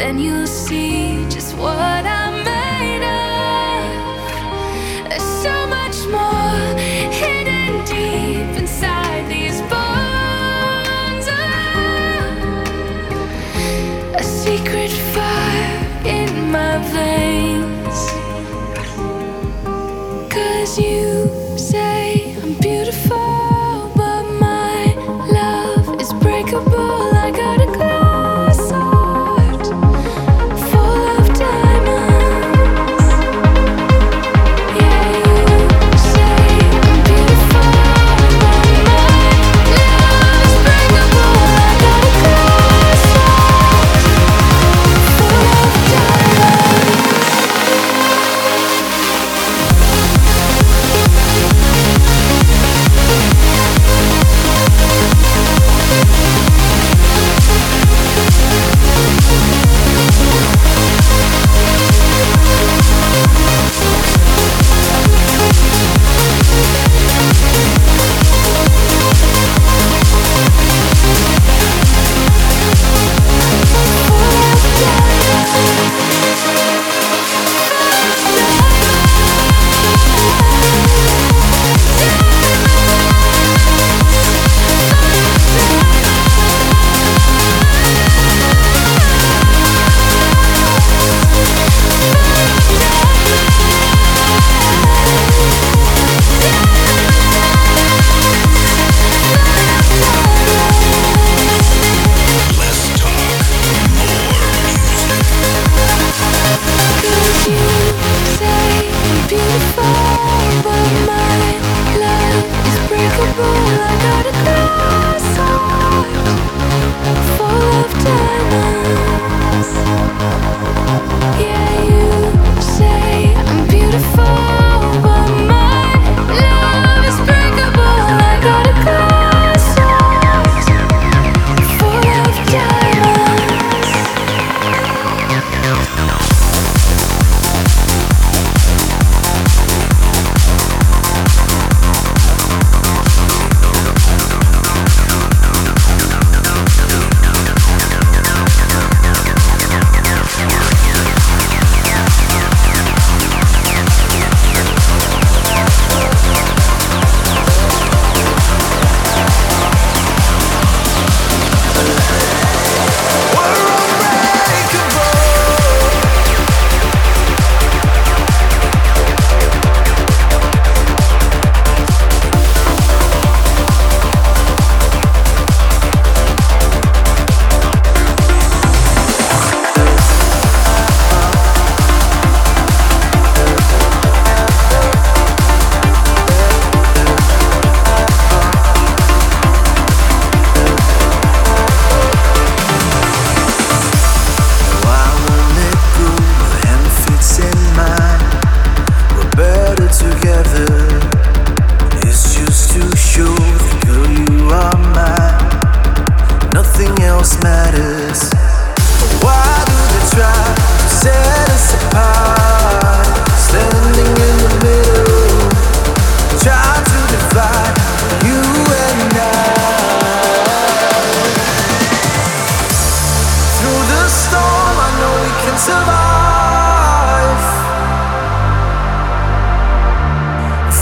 then you'll see just what I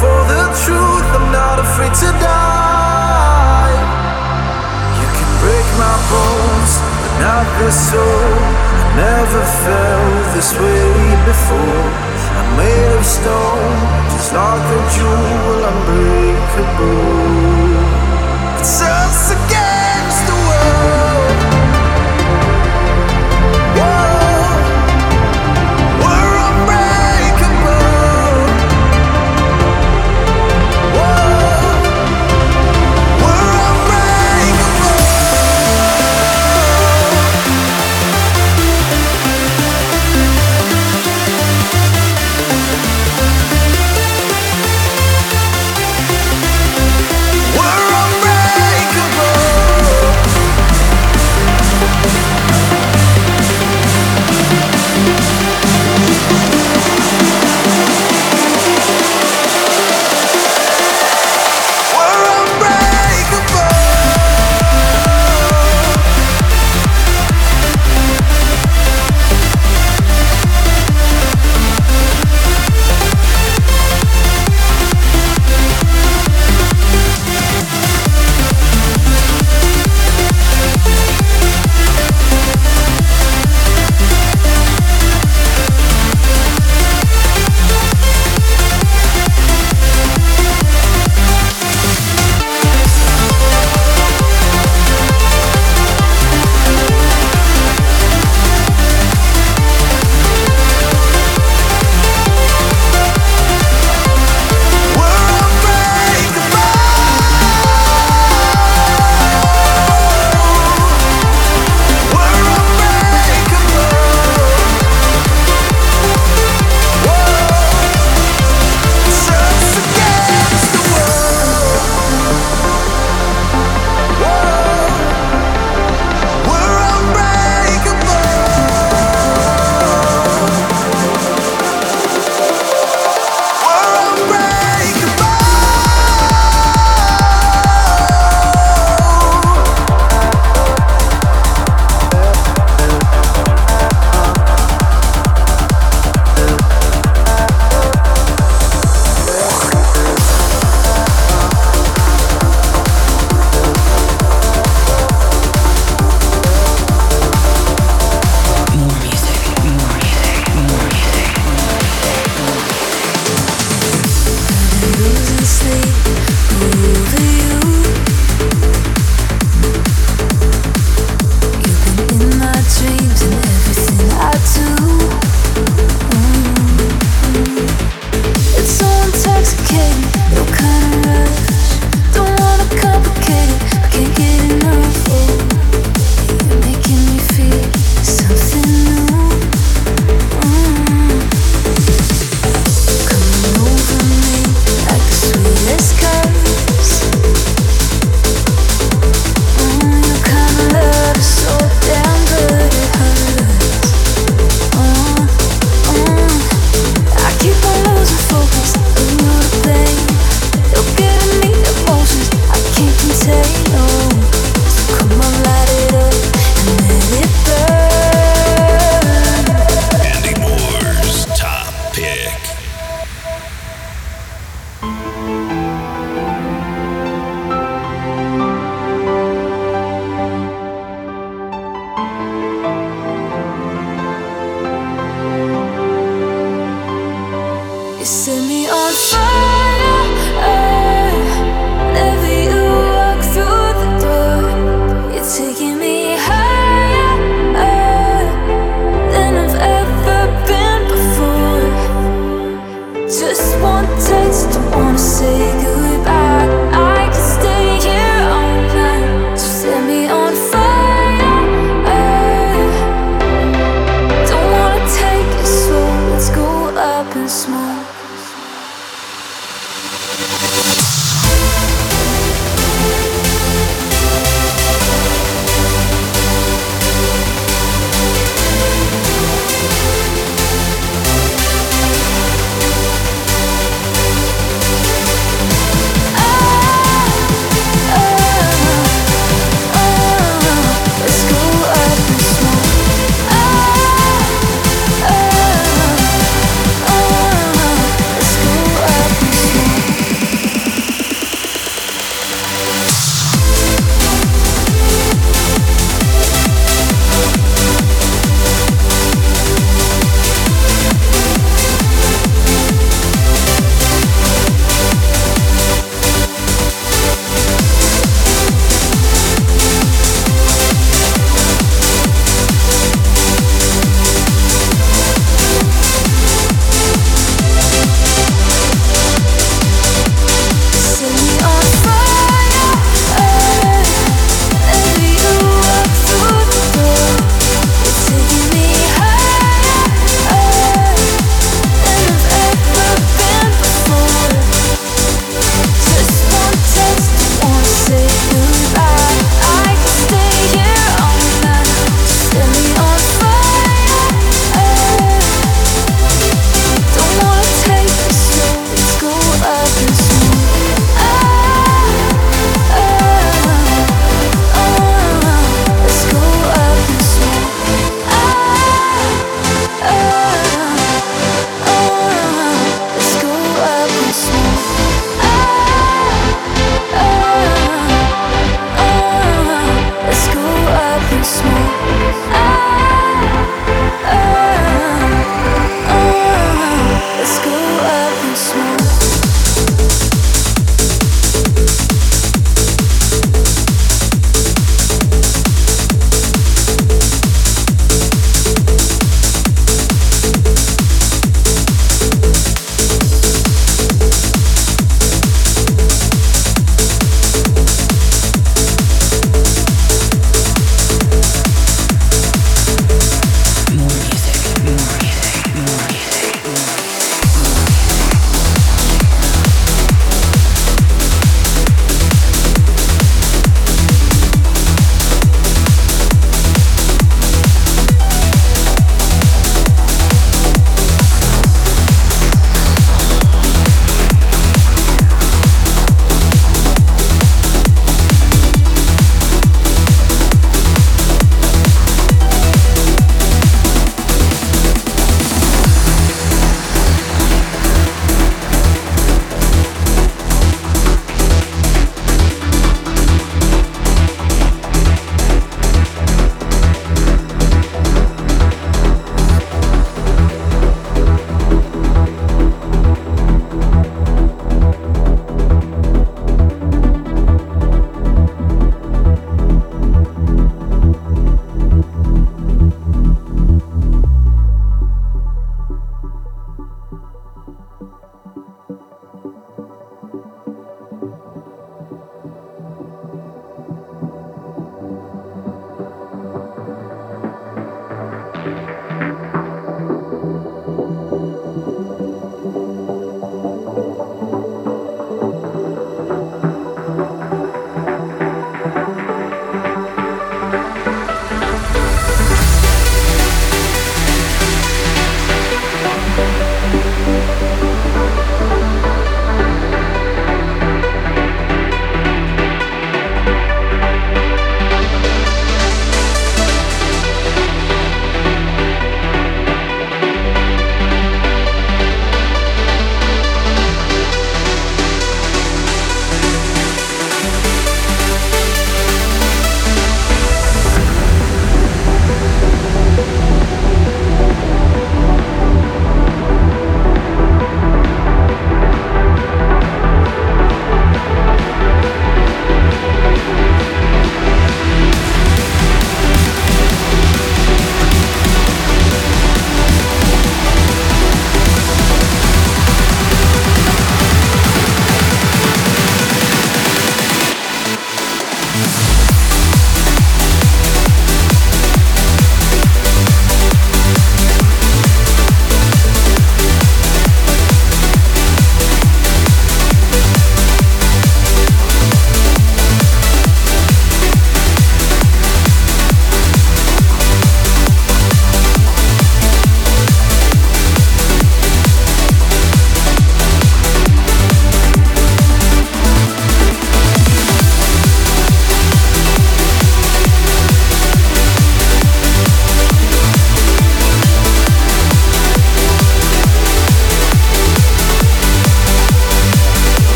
For the truth, I'm not afraid to die. You can break my bones, but not soul. I never felt this way before. I'm made of stone, just like a jewel, unbreakable. It's a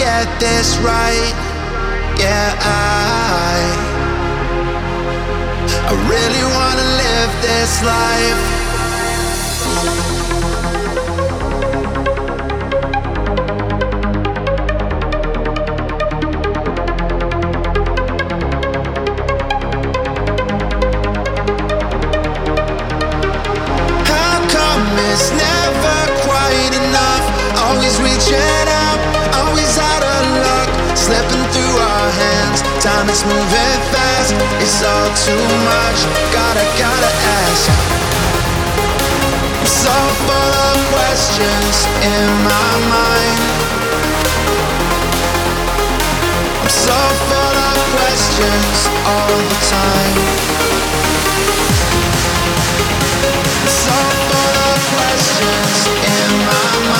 get this right. Yeah, I, I really wanna live this life. Is moving fast. It's all too much. Gotta, gotta ask. I'm so full of questions in my mind. I'm so full of questions all the time. So full of questions in my mind.